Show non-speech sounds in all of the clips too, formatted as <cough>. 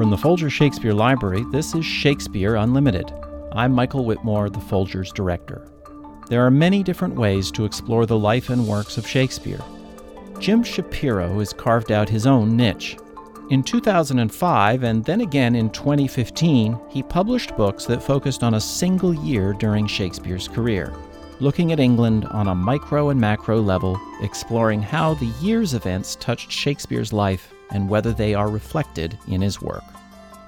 From the Folger Shakespeare Library, this is Shakespeare Unlimited. I'm Michael Witmore, the Folger's director. There are many different ways to explore the life and works of Shakespeare. Jim Shapiro has carved out his own niche. In 2005 and then again in 2015, he published books that focused on a single year during Shakespeare's career, looking at England on a micro and macro level, exploring how the year's events touched Shakespeare's life and whether they are reflected in his work.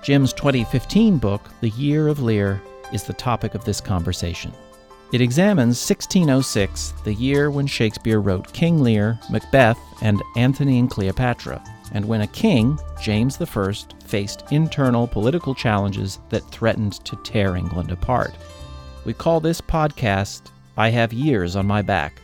Jim's 2015 book, The Year of Lear, is the topic of this conversation. It examines 1606, the year when Shakespeare wrote King Lear, Macbeth, and Antony and Cleopatra, and when a king, James I, faced internal political challenges that threatened to tear England apart. We call this podcast I Have Years on My Back.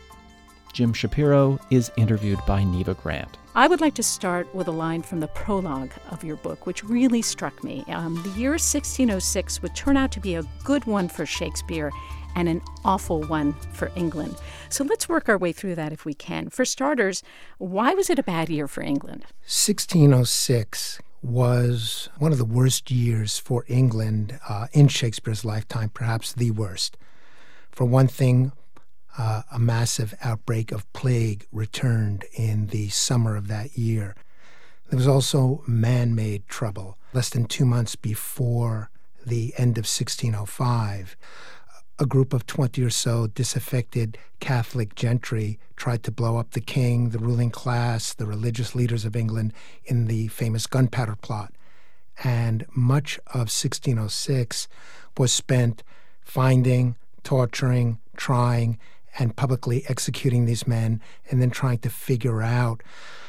Jim Shapiro is interviewed by Neva Grant. I would like to start with a line from the prologue of your book, which really struck me. Um, the year 1606 would turn out to be a good one for Shakespeare and an awful one for England. So let's work our way through that if we can. For starters, why was it a bad year for England? 1606 was one of the worst years for England uh, in Shakespeare's lifetime, perhaps the worst. For one thing, uh, a massive outbreak of plague returned in the summer of that year. There was also man made trouble. Less than two months before the end of 1605, a group of 20 or so disaffected Catholic gentry tried to blow up the king, the ruling class, the religious leaders of England in the famous gunpowder plot. And much of 1606 was spent finding, torturing, trying, and publicly executing these men and then trying to figure out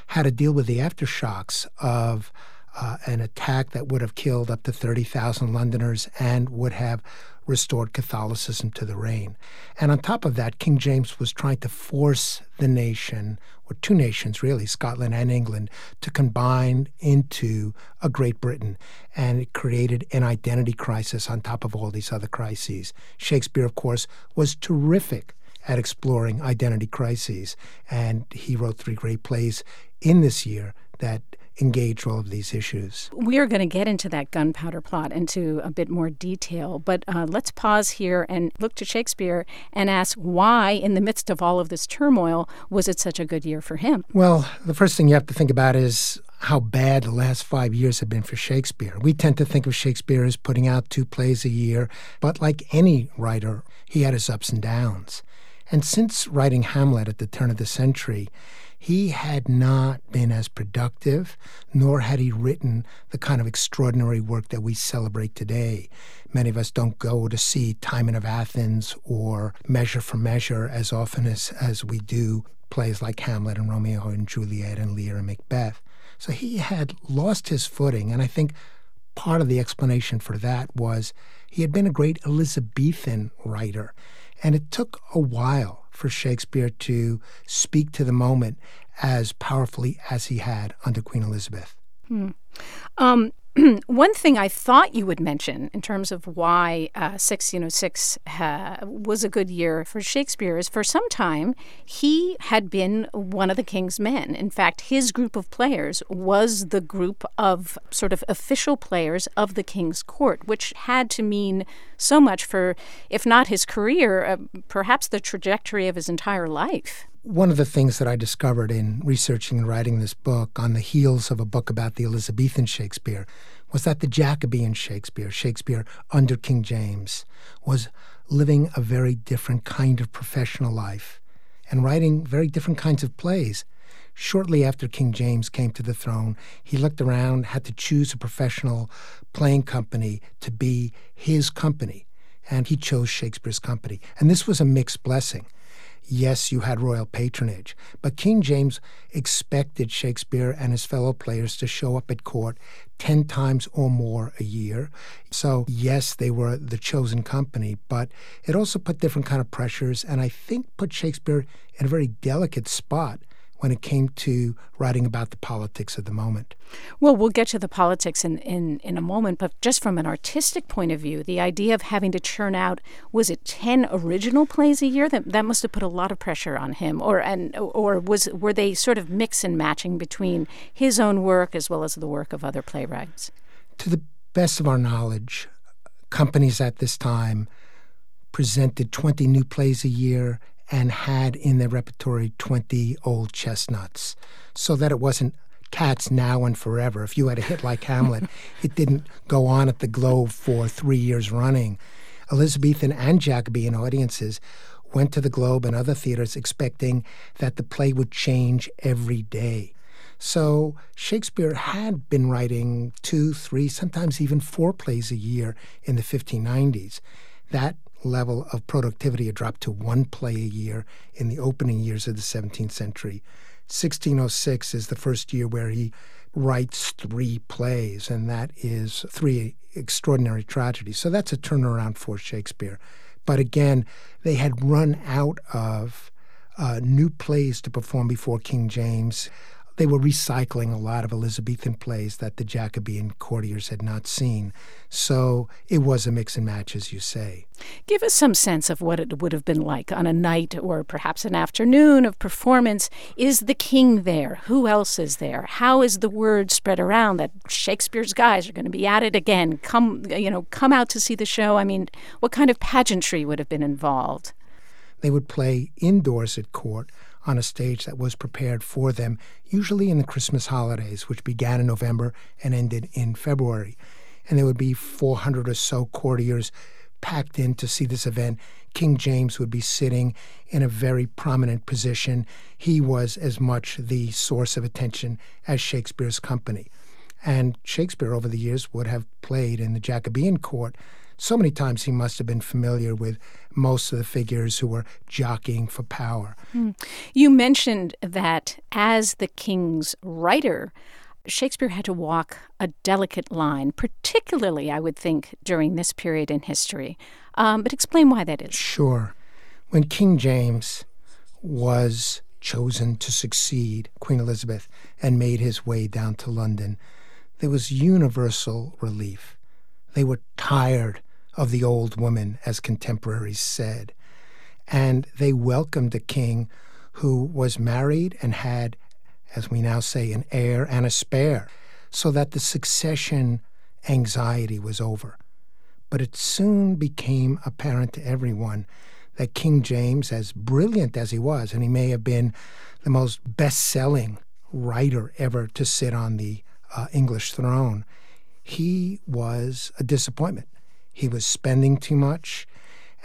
how to deal with the aftershocks of uh, an attack that would have killed up to 30,000 Londoners and would have restored Catholicism to the reign. And on top of that, King James was trying to force the nation, or two nations really, Scotland and England, to combine into a Great Britain. And it created an identity crisis on top of all these other crises. Shakespeare, of course, was terrific at exploring identity crises. And he wrote three great plays in this year that engage all of these issues. We are going to get into that gunpowder plot into a bit more detail, but uh, let's pause here and look to Shakespeare and ask why, in the midst of all of this turmoil, was it such a good year for him? Well, the first thing you have to think about is how bad the last five years have been for Shakespeare. We tend to think of Shakespeare as putting out two plays a year, but like any writer, he had his ups and downs. And since writing Hamlet at the turn of the century, he had not been as productive, nor had he written the kind of extraordinary work that we celebrate today. Many of us don't go to see Timon of Athens or Measure for Measure as often as, as we do plays like Hamlet and Romeo and Juliet and Lear and Macbeth. So he had lost his footing, and I think part of the explanation for that was he had been a great Elizabethan writer. And it took a while for Shakespeare to speak to the moment as powerfully as he had under Queen Elizabeth. Hmm. Um, <clears throat> one thing I thought you would mention in terms of why uh, 1606 uh, was a good year for Shakespeare is for some time he had been one of the king's men. In fact, his group of players was the group of sort of official players of the king's court, which had to mean so much for, if not his career, uh, perhaps the trajectory of his entire life one of the things that I discovered in researching and writing this book on the heels of a book about the Elizabethan Shakespeare was that the Jacobean Shakespeare, Shakespeare under King James, was living a very different kind of professional life and writing very different kinds of plays. Shortly after King James came to the throne, he looked around, had to choose a professional playing company to be his company, and he chose Shakespeare's company. And this was a mixed blessing yes, you had royal patronage, but King James expected Shakespeare and his fellow players to show up at court 10 times or more a year. So, yes, they were the chosen company, but it also put different kind of pressures and I think put Shakespeare in a very delicate spot when it came to writing about the politics of the moment. Well, we'll get to the politics in, in, in a moment, but just from an artistic point of view, the idea of having to churn out was it ten original plays a year? That that must have put a lot of pressure on him, or and or was were they sort of mix and matching between his own work as well as the work of other playwrights? To the best of our knowledge, companies at this time presented 20 new plays a year and had in their repertory 20 old chestnuts so that it wasn't cats now and forever. If you had a hit like Hamlet, <laughs> it didn't go on at the Globe for three years running. Elizabethan and Jacobean audiences went to the Globe and other theaters expecting that the play would change every day. So Shakespeare had been writing two, three, sometimes even four plays a year in the 1590s. That level of productivity had dropped to one play a year in the opening years of the 17th century. 1606 is the first year where he writes three plays, and that is three extraordinary tragedies. So that's a turnaround for Shakespeare. But again, they had run out of uh, new plays to perform before King James they were recycling a lot of Elizabethan plays that the Jacobean courtiers had not seen. So it was a mix and match, as you say. Give us some sense of what it would have been like on a night or perhaps an afternoon of performance. Is the king there? Who else is there? How is the word spread around that Shakespeare's guys are going to be at it again? Come, you know, come out to see the show. I mean, what kind of pageantry would have been involved? They would play indoors at court on a stage that was prepared for them, usually in the Christmas holidays, which began in November and ended in February. And there would be 400 or so courtiers packed in to see this event. King James would be sitting in a very prominent position. He was as much the source of attention as Shakespeare's company. And Shakespeare, over the years, would have played in the Jacobean court so many times he must have been familiar with most of the figures who were jockeying for power. Mm. You mentioned that as the king's writer, Shakespeare had to walk a delicate line, particularly, I would think, during this period in history. Um, but explain why that is. Sure. When King James was chosen to succeed Queen Elizabeth and made his way down to London, there was universal relief. They were tired of the old woman, as contemporaries said. And they welcomed a king who was married and had, as we now say, an heir and a spare, so that the succession anxiety was over. But it soon became apparent to everyone that King James, as brilliant as he was, and he may have been the most best selling writer ever to sit on the uh, English throne, he was a disappointment. He was spending too much,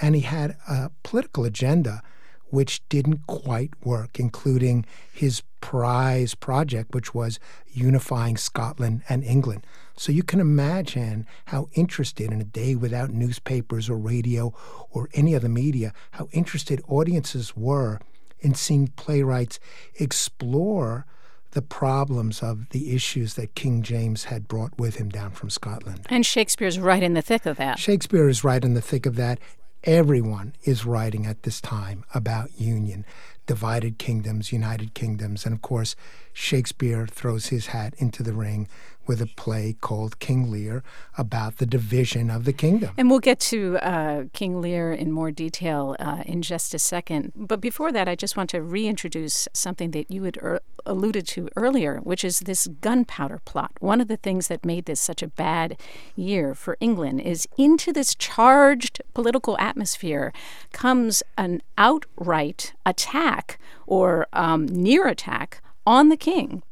and he had a political agenda which didn't quite work, including his prize project, which was unifying Scotland and England. So you can imagine how interested in a day without newspapers or radio or any other media, how interested audiences were in seeing playwrights explore the problems of the issues that King James had brought with him down from Scotland. And Shakespeare's right in the thick of that. Shakespeare is right in the thick of that. Everyone is writing at this time about union, divided kingdoms, united kingdoms. And of course, Shakespeare throws his hat into the ring with a play called King Lear about the division of the kingdom. And we'll get to uh, King Lear in more detail uh, in just a second. But before that, I just want to reintroduce something that you had er- alluded to earlier, which is this gunpowder plot. One of the things that made this such a bad year for England is into this charged political atmosphere comes an outright attack or um, near attack on the king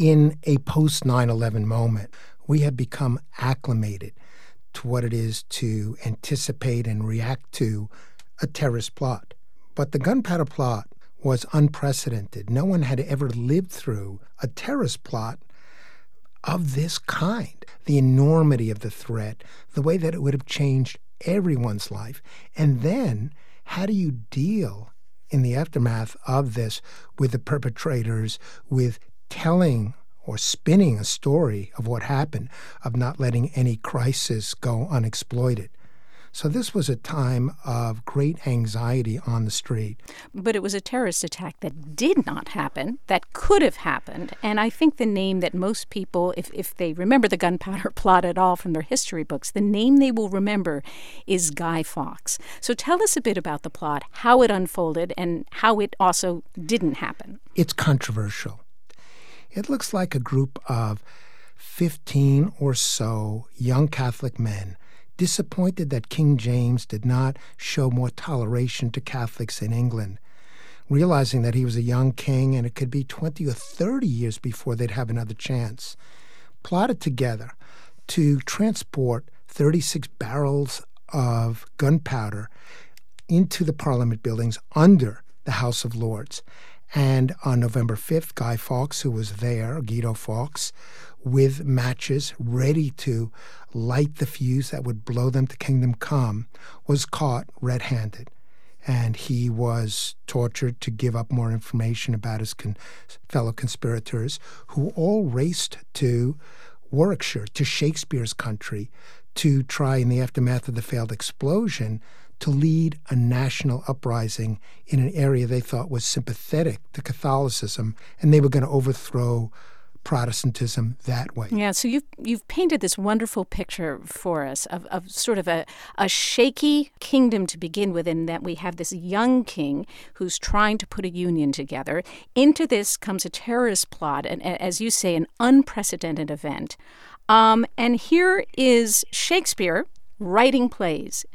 in a post 9 11 moment, we have become acclimated to what it is to anticipate and react to a terrorist plot. But the gunpowder plot was unprecedented. No one had ever lived through a terrorist plot of this kind. The enormity of the threat, the way that it would have changed everyone's life. And then, how do you deal in the aftermath of this with the perpetrators, with telling or spinning a story of what happened, of not letting any crisis go unexploited. So this was a time of great anxiety on the street. But it was a terrorist attack that did not happen, that could have happened. And I think the name that most people, if, if they remember the gunpowder <laughs> plot at all from their history books, the name they will remember is Guy Fawkes. So tell us a bit about the plot, how it unfolded, and how it also didn't happen. It's controversial. It looks like a group of 15 or so young Catholic men disappointed that King James did not show more toleration to Catholics in England, realizing that he was a young king and it could be 20 or 30 years before they'd have another chance, plotted together to transport 36 barrels of gunpowder into the Parliament buildings under the House of Lords. And on November 5th, Guy Fawkes, who was there, Guido Fawkes, with matches ready to light the fuse that would blow them to kingdom come, was caught red handed. And he was tortured to give up more information about his con- fellow conspirators, who all raced to Warwickshire, to Shakespeare's country, to try, in the aftermath of the failed explosion, to lead a national uprising in an area they thought was sympathetic to Catholicism, and they were going to overthrow Protestantism that way. Yeah, so you've you've painted this wonderful picture for us of, of sort of a, a shaky kingdom to begin with, in that we have this young king who's trying to put a union together. Into this comes a terrorist plot, and as you say, an unprecedented event. Um, and here is Shakespeare writing plays.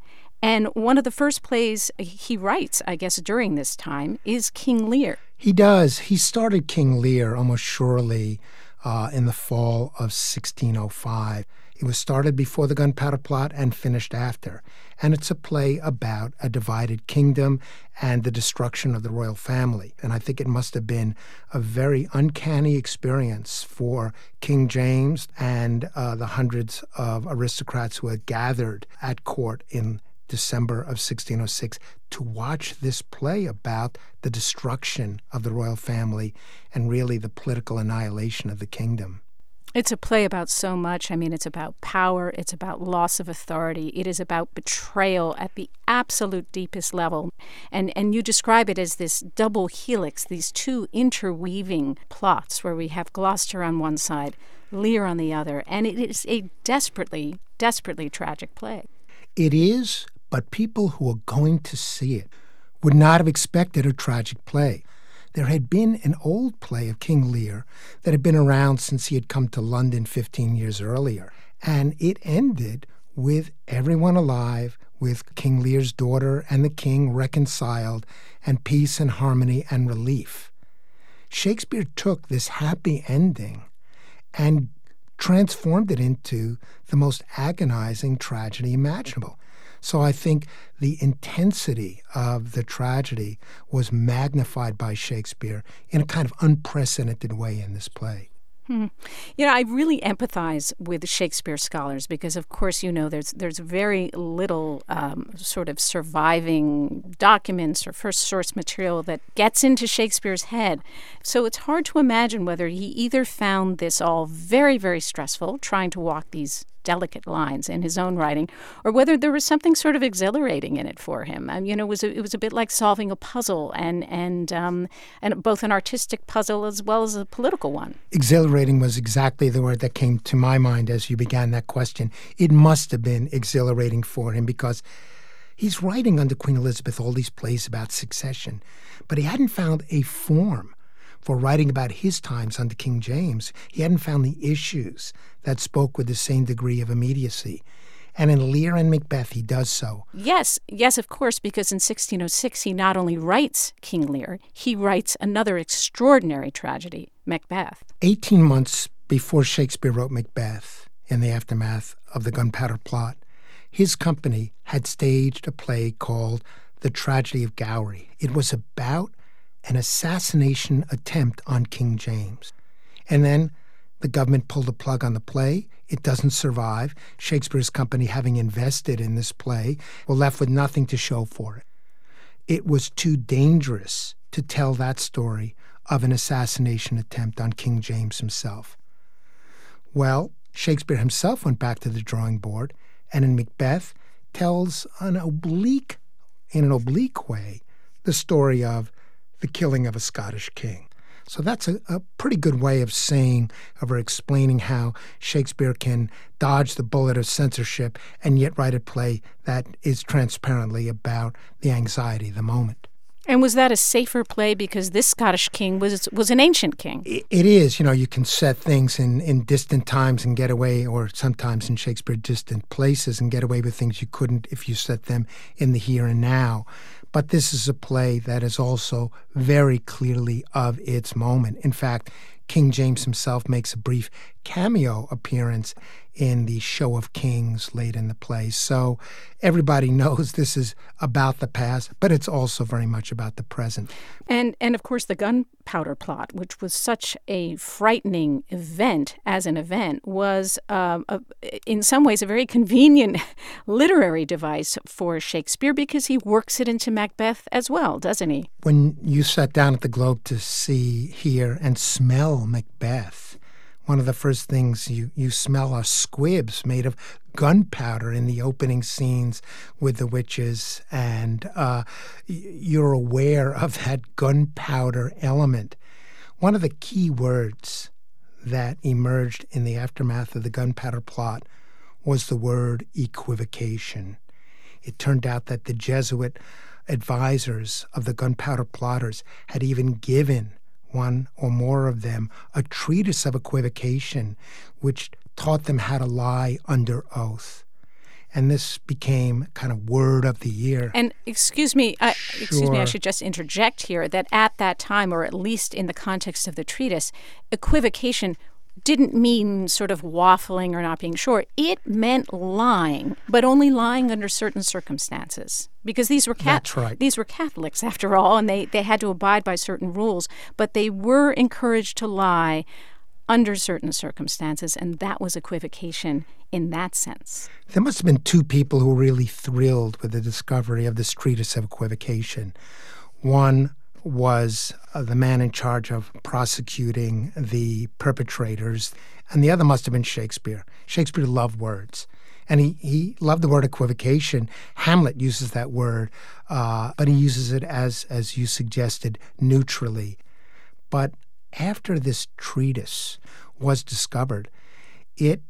And one of the first plays he writes, I guess, during this time is King Lear. He does. He started King Lear almost surely uh, in the fall of 1605. It was started before the Gunpowder Plot and finished after. And it's a play about a divided kingdom and the destruction of the royal family. And I think it must have been a very uncanny experience for King James and uh, the hundreds of aristocrats who had gathered at court in December of 1606 to watch this play about the destruction of the royal family and really the political annihilation of the kingdom. It's a play about so much. I mean, it's about power, it's about loss of authority, it is about betrayal at the absolute deepest level. And and you describe it as this double helix, these two interweaving plots where we have Gloucester on one side, Lear on the other, and it is a desperately desperately tragic play. It is, but people who were going to see it would not have expected a tragic play. There had been an old play of King Lear that had been around since he had come to London 15 years earlier, and it ended with everyone alive, with King Lear's daughter and the king reconciled, and peace and harmony and relief. Shakespeare took this happy ending and transformed it into the most agonizing tragedy imaginable. So I think the intensity of the tragedy was magnified by Shakespeare in a kind of unprecedented way in this play. Hmm. You know, I really empathize with Shakespeare scholars because, of course, you know there's there's very little um, sort of surviving documents or first source material that gets into Shakespeare's head. So it's hard to imagine whether he either found this all very very stressful, trying to walk these delicate lines in his own writing, or whether there was something sort of exhilarating in it for him. Um, you know, it was a, it was a bit like solving a puzzle, and and um, and both an artistic puzzle as well as a political one. Exhilarating was exactly the word that came to my mind as you began that question. It must have been exhilarating for him because. He's writing under Queen Elizabeth all these plays about succession, but he hadn't found a form for writing about his times under King James. He hadn't found the issues that spoke with the same degree of immediacy. And in Lear and Macbeth, he does so. Yes, yes, of course, because in 1606, he not only writes King Lear, he writes another extraordinary tragedy, Macbeth. 18 months before Shakespeare wrote Macbeth, in the aftermath of the Gunpowder Plot, his company had staged a play called The Tragedy of Gowrie. It was about an assassination attempt on King James. And then the government pulled the plug on the play. It doesn't survive. Shakespeare's company, having invested in this play, were left with nothing to show for it. It was too dangerous to tell that story of an assassination attempt on King James himself. Well, Shakespeare himself went back to the drawing board, and in Macbeth, tells an oblique, in an oblique way, the story of the killing of a Scottish king. So that's a, a, pretty good way of saying, of explaining how Shakespeare can dodge the bullet of censorship and yet write a play that is transparently about the anxiety of the moment. And was that a safer play because this Scottish king was was an ancient king? It is. You know, you can set things in, in distant times and get away, or sometimes in Shakespeare, distant places and get away with things you couldn't if you set them in the here and now. But this is a play that is also very clearly of its moment. In fact, King James himself makes a brief cameo appearance in the Show of Kings late in the play. So everybody <laughs> knows this is about the past, but it's also very much about the present. And and of course the gunpowder plot, which was such a frightening event as an event, was um, a, in some ways a very convenient <laughs> literary device for Shakespeare because he works it into Macbeth as well, doesn't he? When you sat down at the Globe to see, hear, and smell Macbeth one of the first things you, you smell are squibs made of gunpowder in the opening scenes with the witches, and uh, you're aware of that gunpowder element. One of the key words that emerged in the aftermath of the gunpowder plot was the word equivocation. It turned out that the Jesuit advisors of the gunpowder plotters had even given one or more of them, a treatise of equivocation, which taught them how to lie under oath. And this became kind of word of the year. And excuse me, I, sure. excuse me, I should just interject here that at that time, or at least in the context of the treatise, equivocation didn't mean sort of waffling or not being sure. It meant lying, but only lying under certain circumstances. Because these were cat- right. these were Catholics <laughs> after all, and they, they had to abide by certain rules, but they were encouraged to lie under certain circumstances, and that was equivocation in that sense. There must have been two people who were really thrilled with the discovery of this treatise of equivocation. One was uh, the man in charge of prosecuting the perpetrators, and the other must have been Shakespeare. Shakespeare loved words. And he, he loved the word equivocation. Hamlet uses that word, uh, but he uses it as, as you suggested, neutrally. But after this treatise was discovered, it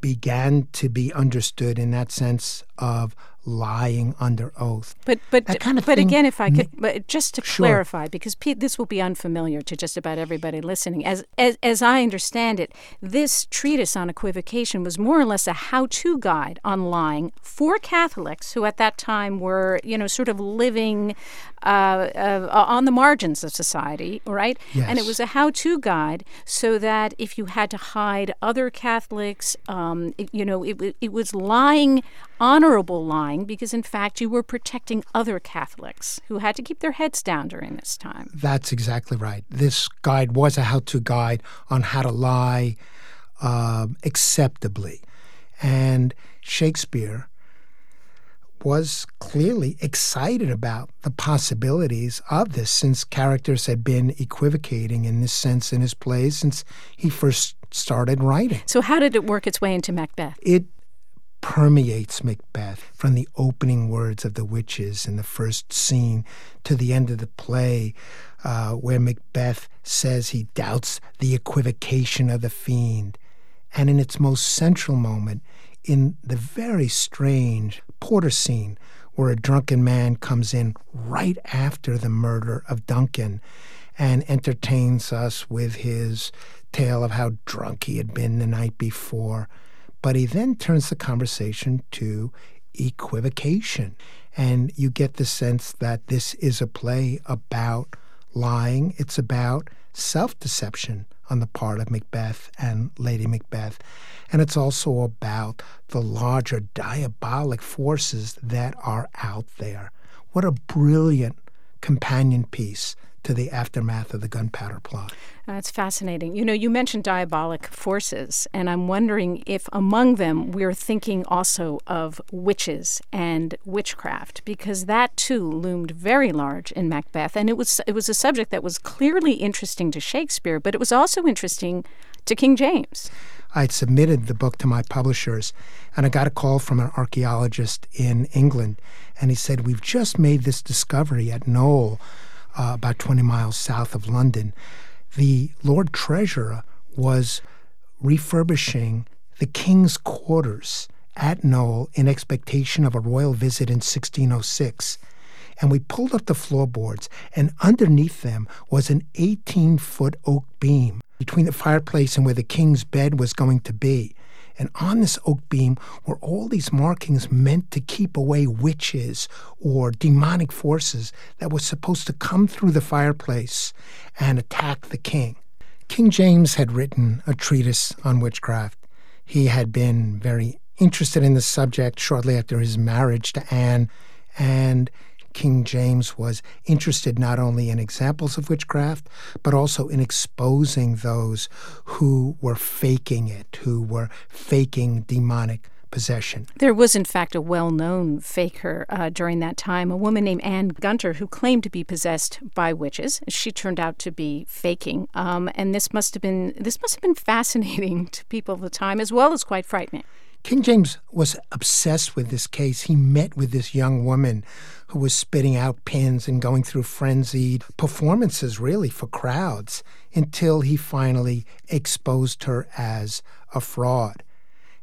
began to be understood in that sense of lying under oath. But but kind of but thing, again, if I could, but just to sure. clarify, because Pete, this will be unfamiliar to just about everybody listening. As, as as I understand it, this treatise on equivocation was more or less a how-to guide on lying for Catholics who at that time were, you know, sort of living uh, uh, on the margins of society, right? Yes. And it was a how-to guide so that if you had to hide other Catholics, um, it, you know, it it was lying, honorable lying because, in fact, you were protecting other Catholics who had to keep their heads down during this time. That's exactly right. This guide was a how to guide on how to lie uh, acceptably. And Shakespeare was clearly excited about the possibilities of this since characters had been equivocating in this sense in his plays since he first started writing. So, how did it work its way into Macbeth? It permeates Macbeth from the opening words of the witches in the first scene to the end of the play, uh, where Macbeth says he doubts the equivocation of the fiend. And in its most central moment, in the very strange porter scene, where a drunken man comes in right after the murder of Duncan and entertains us with his tale of how drunk he had been the night before. But he then turns the conversation to equivocation. And you get the sense that this is a play about lying, it's about self deception on the part of Macbeth and Lady Macbeth. And it's also about the larger diabolic forces that are out there. What a brilliant companion piece to the aftermath of the gunpowder plot. That's fascinating. You know, you mentioned diabolic forces, and I'm wondering if among them we're thinking also of witches and witchcraft, because that too loomed very large in Macbeth, and it was it was a subject that was clearly interesting to Shakespeare, but it was also interesting to King James. I had submitted the book to my publishers, and I got a call from an archaeologist in England, and he said, We've just made this discovery at Knole, uh, about 20 miles south of London. The Lord Treasurer was refurbishing the king's quarters at Knole in expectation of a royal visit in 1606 and we pulled up the floorboards, and underneath them was an 18 foot oak beam between the fireplace and where the king's bed was going to be. And on this oak beam were all these markings meant to keep away witches or demonic forces that were supposed to come through the fireplace and attack the king. King James had written a treatise on witchcraft. He had been very interested in the subject shortly after his marriage to Anne, and King James was interested not only in examples of witchcraft, but also in exposing those who were faking it, who were faking demonic possession. There was, in fact, a well known faker uh, during that time, a woman named Anne Gunter, who claimed to be possessed by witches. She turned out to be faking. Um, and this must have been this must have been fascinating <laughs> to people of the time as well as quite frightening. King James was obsessed with this case. He met with this young woman was spitting out pins and going through frenzied performances, really, for crowds, until he finally exposed her as a fraud.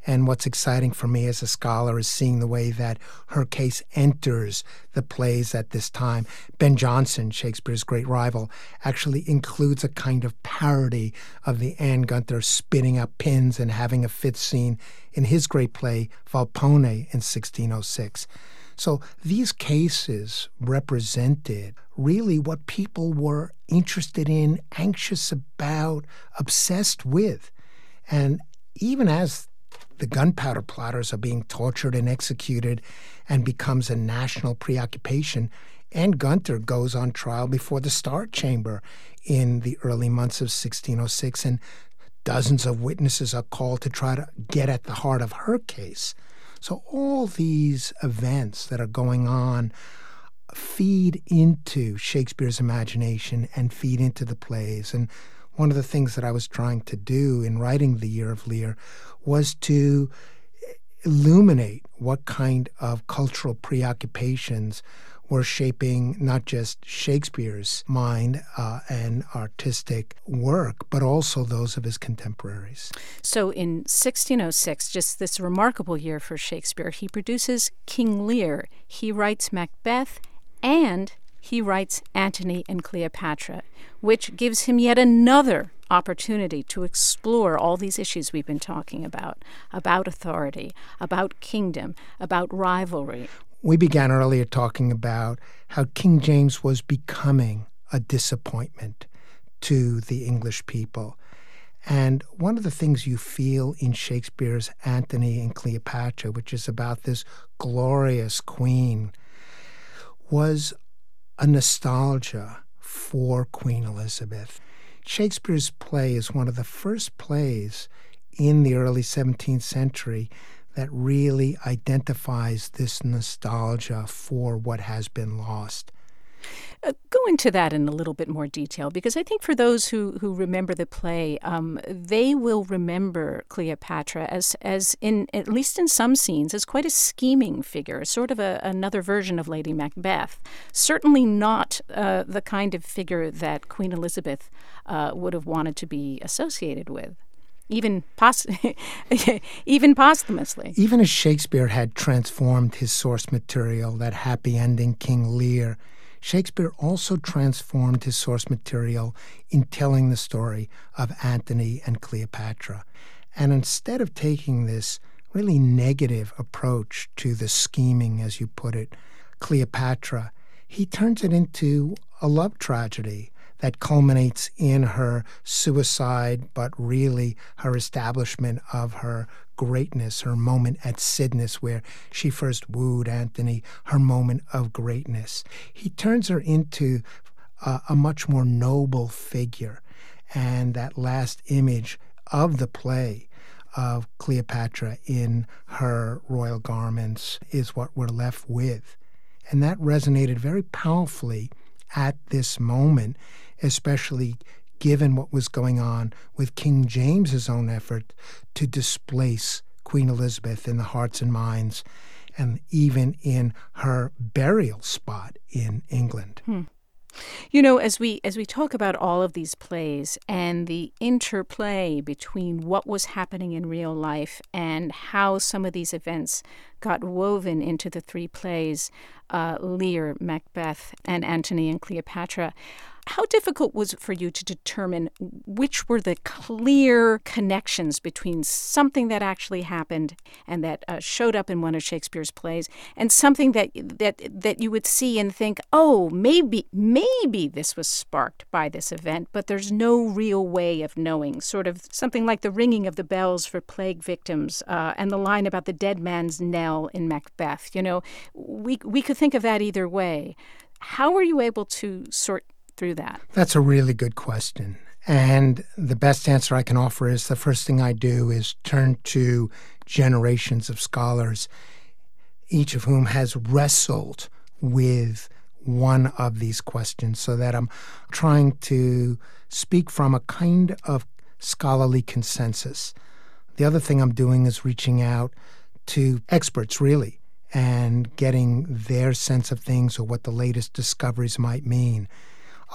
And what's exciting for me as a scholar is seeing the way that her case enters the plays at this time. Ben Jonson, Shakespeare's great rival, actually includes a kind of parody of the Anne Gunter spitting up pins and having a fit scene in his great play, Volpone, in 1606. So these cases represented really what people were interested in, anxious about, obsessed with. And even as the gunpowder plotters are being tortured and executed and becomes a national preoccupation. Anne Gunter goes on trial before the Star Chamber in the early months of 1606, and dozens of witnesses are called to try to get at the heart of her case. So, all these events that are going on feed into Shakespeare's imagination and feed into the plays. And one of the things that I was trying to do in writing The Year of Lear was to illuminate what kind of cultural preoccupations were shaping not just Shakespeare's mind uh, and artistic work, but also those of his contemporaries. So in 1606, just this remarkable year for Shakespeare, he produces King Lear. He writes Macbeth and he writes Antony and Cleopatra, which gives him yet another opportunity to explore all these issues we've been talking about about authority, about kingdom, about rivalry. We began earlier talking about how King James was becoming a disappointment to the English people. And one of the things you feel in Shakespeare's Antony and Cleopatra, which is about this glorious queen, was a nostalgia for Queen Elizabeth. Shakespeare's play is one of the first plays in the early 17th century that really identifies this nostalgia for what has been lost. Uh, go into that in a little bit more detail because I think for those who, who remember the play, um, they will remember Cleopatra as as in at least in some scenes as quite a scheming figure, sort of a, another version of Lady Macbeth. Certainly not uh, the kind of figure that Queen Elizabeth uh, would have wanted to be associated with even pos- <laughs> even posthumously. Even as Shakespeare had transformed his source material, that happy ending King Lear, Shakespeare also transformed his source material in telling the story of Antony and Cleopatra. And instead of taking this really negative approach to the scheming, as you put it, Cleopatra, he turns it into a love tragedy that culminates in her suicide, but really her establishment of her greatness, her moment at Cydnus, where she first wooed Antony, her moment of greatness. He turns her into a, a much more noble figure. And that last image of the play of Cleopatra in her royal garments is what we're left with. And that resonated very powerfully at this moment, especially given what was going on with King James's own effort to displace Queen Elizabeth in the hearts and minds and even in her burial spot in England. Hmm. You know, as we as we talk about all of these plays and the interplay between what was happening in real life and how some of these events got woven into the three plays, uh, Lear, Macbeth, and Antony and Cleopatra, how difficult was it for you to determine which were the clear connections between something that actually happened and that uh, showed up in one of Shakespeare's plays, and something that that that you would see and think, oh, maybe maybe this was sparked by this event, but there's no real way of knowing. Sort of something like the ringing of the bells for plague victims, uh, and the line about the dead man's knell in Macbeth. You know, we we could think of that either way. How were you able to sort through that? That's a really good question. And the best answer I can offer is the first thing I do is turn to generations of scholars, each of whom has wrestled with one of these questions, so that I'm trying to speak from a kind of scholarly consensus. The other thing I'm doing is reaching out to experts, really, and getting their sense of things or what the latest discoveries might mean.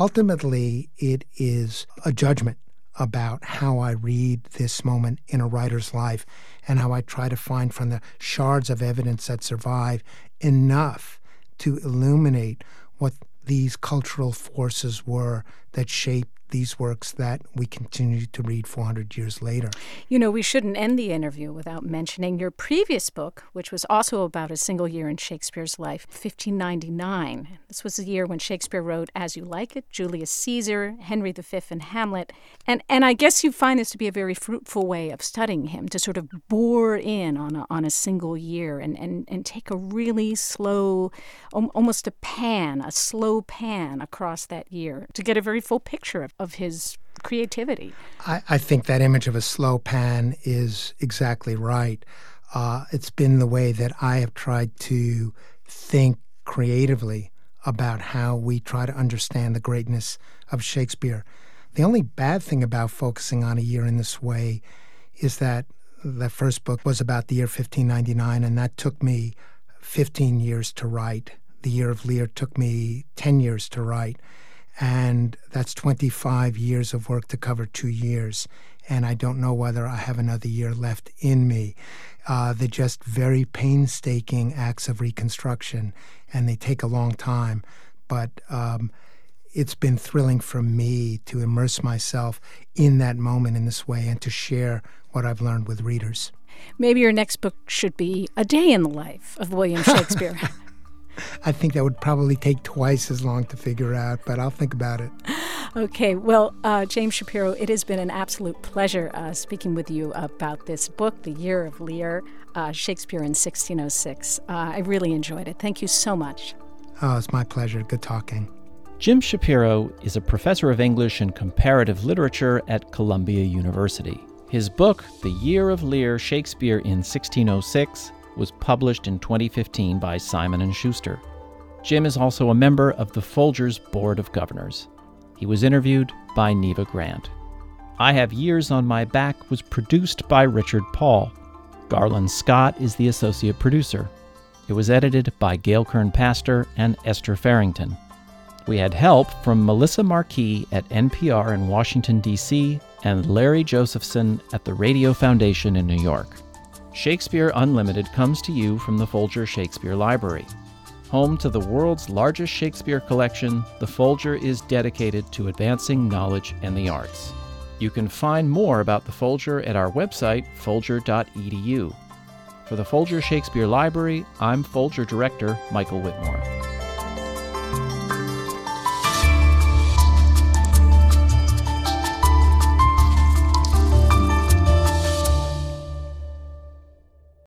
Ultimately, it is a judgment about how I read this moment in a writer's life and how I try to find from the shards of evidence that survive enough to illuminate what these cultural forces were that shaped these works that we continue to read 400 years later. You know, we shouldn't end the interview without mentioning your previous book, which was also about a single year in Shakespeare's life, 1599. This was the year when Shakespeare wrote As You Like It, Julius Caesar, Henry V, and Hamlet. And, and I guess you find this to be a very fruitful way of studying him, to sort of bore in on a, on a single year and, and, and take a really slow, almost a pan, a slow pan across that year to get a very full picture of of his creativity. I, I think that image of a slow pan is exactly right. Uh, it's been the way that I have tried to think creatively about how we try to understand the greatness of Shakespeare. The only bad thing about focusing on a year in this way is that the first book was about the year 1599, and that took me 15 years to write. The Year of Lear took me 10 years to write. And that's 25 years of work to cover two years. And I don't know whether I have another year left in me. Uh, they're just very painstaking acts of reconstruction, and they take a long time. But um, it's been thrilling for me to immerse myself in that moment in this way and to share what I've learned with readers. Maybe your next book should be A Day in the Life of William <laughs> Shakespeare. I think that would probably take twice as long to figure out, but I'll think about it. Okay, well, uh, James Shapiro, it has been an absolute pleasure uh, speaking with you about this book, The Year of Lear, uh, Shakespeare in 1606. Uh, I really enjoyed it. Thank you so much. Oh, it's my pleasure. Good talking. Jim Shapiro is a professor of English and comparative literature at Columbia University. His book, The Year of Lear, Shakespeare in 1606, was published in 2015 by Simon & Schuster. Jim is also a member of the Folgers Board of Governors. He was interviewed by Neva Grant. I Have Years on My Back was produced by Richard Paul. Garland Scott is the associate producer. It was edited by Gail Kern Paster and Esther Ferington. We had help from Melissa Marquis at NPR in Washington, D.C., and Larry Josephson at the Radio Foundation in New York. Shakespeare Unlimited comes to you from the Folger Shakespeare Library. Home to the world's largest Shakespeare collection, the Folger is dedicated to advancing knowledge and the arts. You can find more about the Folger at our website, folger.edu. For the Folger Shakespeare Library, I'm Folger Director Michael Witmore.